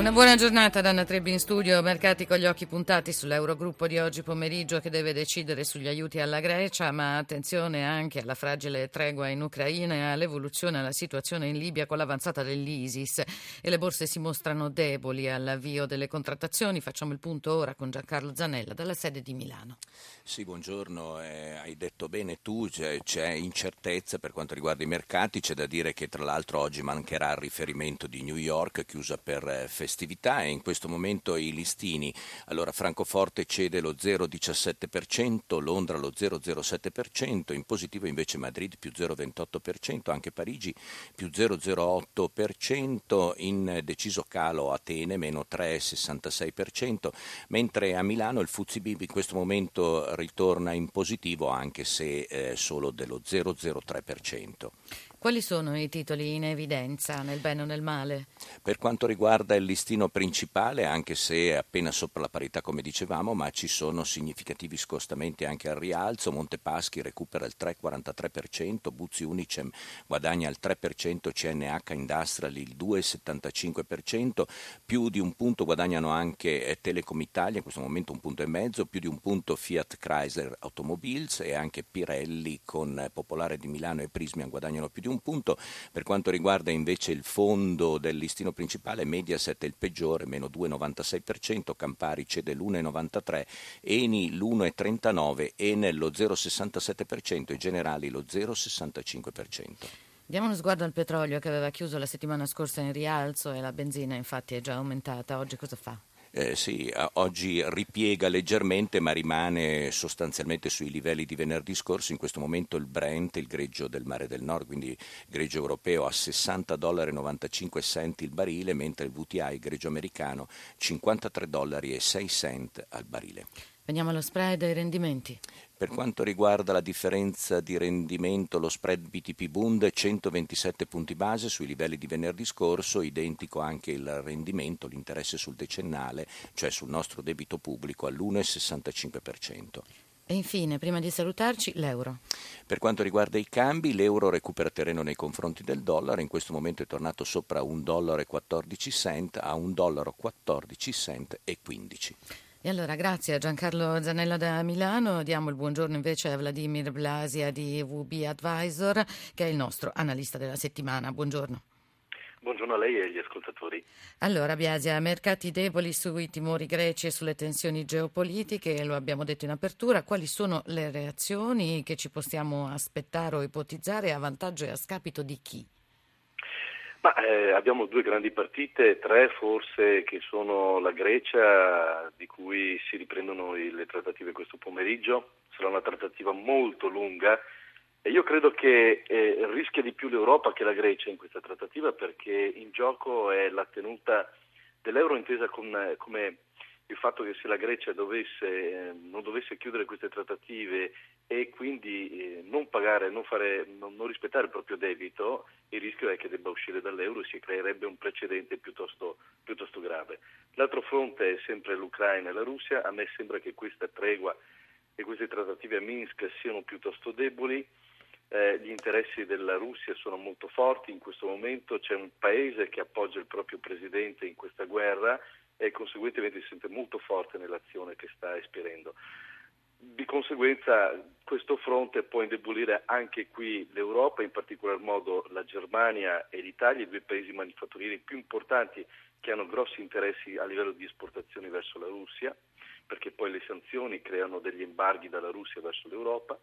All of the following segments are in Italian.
Una buona giornata da Anna Trebbi in studio, mercati con gli occhi puntati sull'Eurogruppo di oggi pomeriggio che deve decidere sugli aiuti alla Grecia, ma attenzione anche alla fragile tregua in Ucraina e all'evoluzione della situazione in Libia con l'avanzata dell'ISIS e le borse si mostrano deboli all'avvio delle contrattazioni. Facciamo il punto ora con Giancarlo Zanella dalla sede di Milano. Sì, buongiorno, eh, hai detto bene tu, c'è, c'è incertezza per quanto riguarda i mercati, c'è da dire che tra l'altro oggi mancherà il riferimento di New York chiusa per eh, festività e in questo momento i listini, allora Francoforte cede lo 0,17%, Londra lo 0,07%, in positivo invece Madrid più 0,28%, anche Parigi più 0,08%, in deciso calo Atene meno 3,66%, mentre a Milano il Fuzzi in questo momento ritorna in positivo anche se eh, solo dello 0,03%. Quali sono i titoli in evidenza nel bene o nel male? Per quanto riguarda il listino principale, anche se è appena sopra la parità come dicevamo, ma ci sono significativi scostamenti anche al rialzo, Montepaschi recupera il 3,43%, Buzzi Unicem guadagna il 3%, CNH Industrial il 2,75%, più di un punto guadagnano anche eh, Telecom Italia, in questo momento un punto e mezzo, più di un punto Fiat Chrysler Automobiles e anche Pirelli con Popolare di Milano e Prismian guadagnano più di un punto. Per quanto riguarda invece il fondo del listino principale, Mediaset è il peggiore, meno 2,96%, Campari cede l'1,93%, Eni l'1,39%, Enel lo 0,67% e Generali lo 0,65%. Diamo uno sguardo al petrolio che aveva chiuso la settimana scorsa in rialzo e la benzina infatti è già aumentata. Oggi cosa fa? Eh, sì, oggi ripiega leggermente ma rimane sostanzialmente sui livelli di venerdì scorso. In questo momento il Brent, il greggio del mare del nord, quindi greggio europeo, a 60,95 dollari il barile, mentre il VTI, il greggio americano, 53,06 dollari al barile. Veniamo allo spread e ai rendimenti. Per quanto riguarda la differenza di rendimento, lo spread BTP Bund 127 punti base sui livelli di venerdì scorso, identico anche il rendimento, l'interesse sul decennale, cioè sul nostro debito pubblico all'1,65%. E infine, prima di salutarci, l'euro. Per quanto riguarda i cambi, l'euro recupera terreno nei confronti del dollaro, in questo momento è tornato sopra 1,14 dollaro a 1,14 dollaro e 15. E allora grazie a Giancarlo Zanella da Milano, diamo il buongiorno invece a Vladimir Blasia di VB Advisor che è il nostro analista della settimana. Buongiorno. Buongiorno a lei e agli ascoltatori. Allora, Biasia, mercati deboli sui timori greci e sulle tensioni geopolitiche, lo abbiamo detto in apertura. Quali sono le reazioni che ci possiamo aspettare o ipotizzare a vantaggio e a scapito di chi? Ma, eh, abbiamo due grandi partite, tre forse che sono la Grecia di cui si riprendono le trattative questo pomeriggio, sarà una trattativa molto lunga e io credo che eh, rischia di più l'Europa che la Grecia in questa trattativa perché in gioco è la tenuta dell'euro intesa con, come il fatto che se la Grecia dovesse, eh, non dovesse chiudere queste trattative e quindi eh, non pagare, non, fare, non, non, rispettare il proprio debito, il rischio è che debba uscire dall'euro e si creerebbe un precedente piuttosto, piuttosto grave. L'altro fronte è sempre l'Ucraina e la Russia, a me sembra che questa tregua e queste trattative a Minsk siano piuttosto deboli. Eh, gli interessi della Russia sono molto forti in questo momento, c'è un paese che appoggia il proprio presidente in questa guerra e conseguentemente si sente molto forte nell'azione che sta espirendo. Di conseguenza questo fronte può indebolire anche qui l'Europa, in particolar modo la Germania e l'Italia, i due paesi manifatturieri più importanti che hanno grossi interessi a livello di esportazioni verso la Russia, perché poi le sanzioni creano degli embarghi dalla Russia verso l'Europa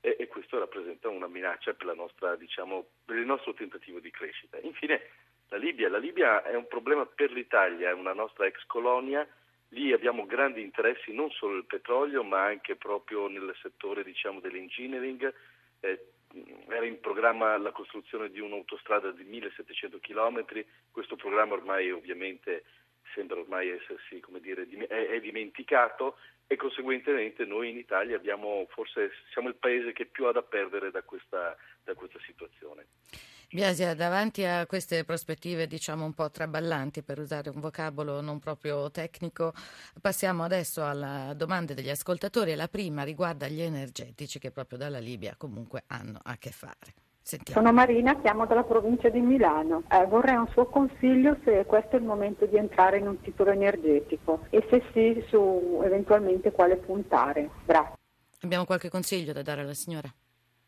e, e questo rappresenta una minaccia per, nostra, diciamo, per il nostro tentativo di crescita. Infine la Libia. La Libia è un problema per l'Italia, è una nostra ex colonia, lì abbiamo grandi interessi non solo nel petrolio ma anche proprio nel settore diciamo, dell'engineering. Eh, era in programma la costruzione di un'autostrada di 1700 km, questo programma ormai ovviamente sembra ormai essersi, dire, è, è dimenticato e conseguentemente noi in Italia abbiamo, forse siamo il paese che più ha da perdere da situazione. Biasia, davanti a queste prospettive diciamo un po' traballanti per usare un vocabolo non proprio tecnico, passiamo adesso alle domande degli ascoltatori la prima riguarda gli energetici che proprio dalla Libia comunque hanno a che fare. Sentiamo. Sono Marina, chiamo dalla provincia di Milano. Eh, vorrei un suo consiglio se questo è il momento di entrare in un titolo energetico e se sì, su eventualmente quale puntare. Grazie. Abbiamo qualche consiglio da dare alla signora?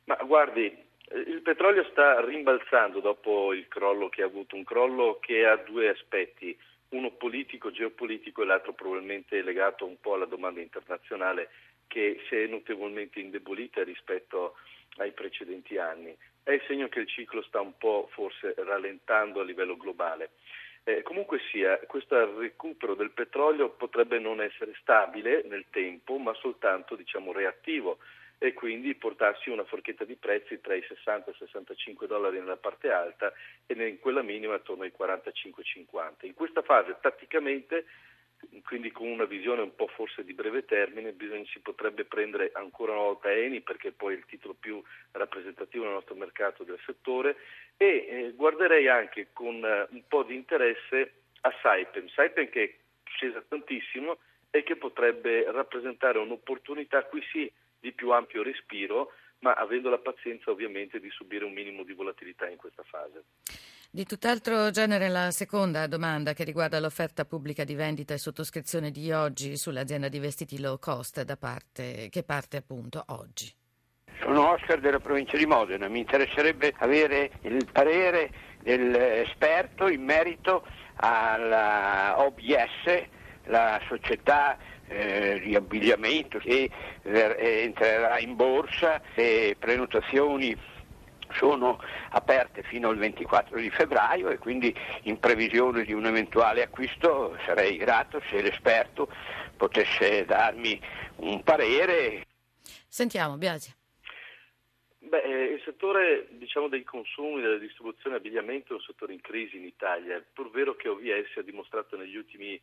Ma guardi, il petrolio sta rimbalzando dopo il crollo che ha avuto, un crollo che ha due aspetti, uno politico, geopolitico e l'altro probabilmente legato un po' alla domanda internazionale che si è notevolmente indebolita rispetto ai precedenti anni. È il segno che il ciclo sta un po' forse rallentando a livello globale. Eh, comunque sia, questo recupero del petrolio potrebbe non essere stabile nel tempo, ma soltanto diciamo, reattivo e quindi portarsi una forchetta di prezzi tra i 60 e i 65 dollari nella parte alta e in quella minima attorno ai 45-50. In questa fase tatticamente quindi con una visione un po' forse di breve termine, bisogna, si potrebbe prendere ancora una volta Eni perché è poi il titolo più rappresentativo del nostro mercato del settore e eh, guarderei anche con eh, un po' di interesse a Saipem, Saipem che è scesa tantissimo potrebbe rappresentare un'opportunità qui sì di più ampio respiro, ma avendo la pazienza ovviamente di subire un minimo di volatilità in questa fase. Di tutt'altro genere la seconda domanda che riguarda l'offerta pubblica di vendita e sottoscrizione di oggi sull'azienda di vestiti low cost da parte, che parte appunto oggi. Sono Oscar della provincia di Modena, mi interesserebbe avere il parere dell'esperto in merito alla OBS, la società eh, di abbigliamento che eh, entrerà in borsa, le prenotazioni sono aperte fino al 24 di febbraio e quindi in previsione di un eventuale acquisto sarei grato se l'esperto potesse darmi un parere. Sentiamo, Biasi. Beh, eh, il settore diciamo, dei consumi, della distribuzione e abbigliamento è un settore in crisi in Italia, pur vero che OVS ha dimostrato negli ultimi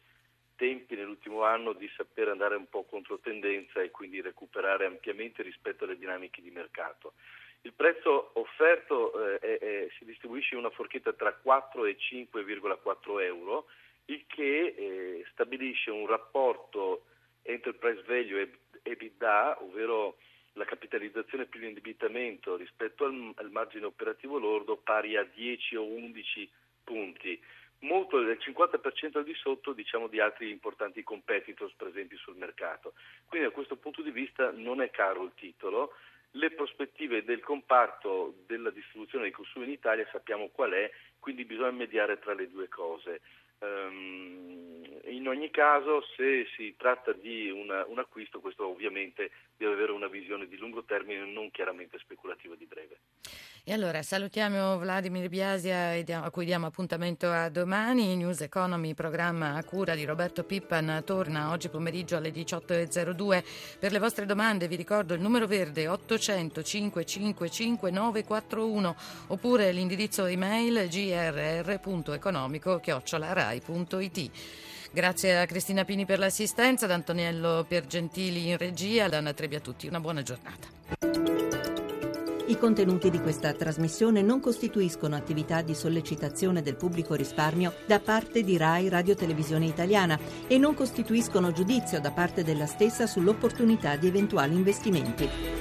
tempi nell'ultimo anno di sapere andare un po' contro tendenza e quindi recuperare ampiamente rispetto alle dinamiche di mercato. Il prezzo offerto eh, è, si distribuisce in una forchetta tra 4 e 5,4 euro, il che eh, stabilisce un rapporto enterprise value e EBITDA, ovvero la capitalizzazione più l'indebitamento rispetto al, al margine operativo lordo pari a 10 o 11 punti molto del 50% al di sotto diciamo, di altri importanti competitors presenti sul mercato. Quindi da questo punto di vista non è caro il titolo. Le prospettive del comparto della distribuzione dei consumi in Italia sappiamo qual è, quindi bisogna mediare tra le due cose. Um, in ogni caso, se si tratta di una, un acquisto, questo ovviamente deve avere una visione di lungo termine, non chiaramente speculativa di breve. E allora salutiamo Vladimir Biasia a cui diamo appuntamento a domani. News Economy, programma a cura di Roberto Pippan, torna oggi pomeriggio alle 18.02. Per le vostre domande vi ricordo il numero verde 800 555 941 oppure l'indirizzo email grr.economico-rai.it. Grazie a Cristina Pini per l'assistenza, ad Antoniello Piergentili in regia, ad Anna Trebbia a tutti. Una buona giornata. I contenuti di questa trasmissione non costituiscono attività di sollecitazione del pubblico risparmio da parte di RAI Radio Televisione Italiana e non costituiscono giudizio da parte della stessa sull'opportunità di eventuali investimenti.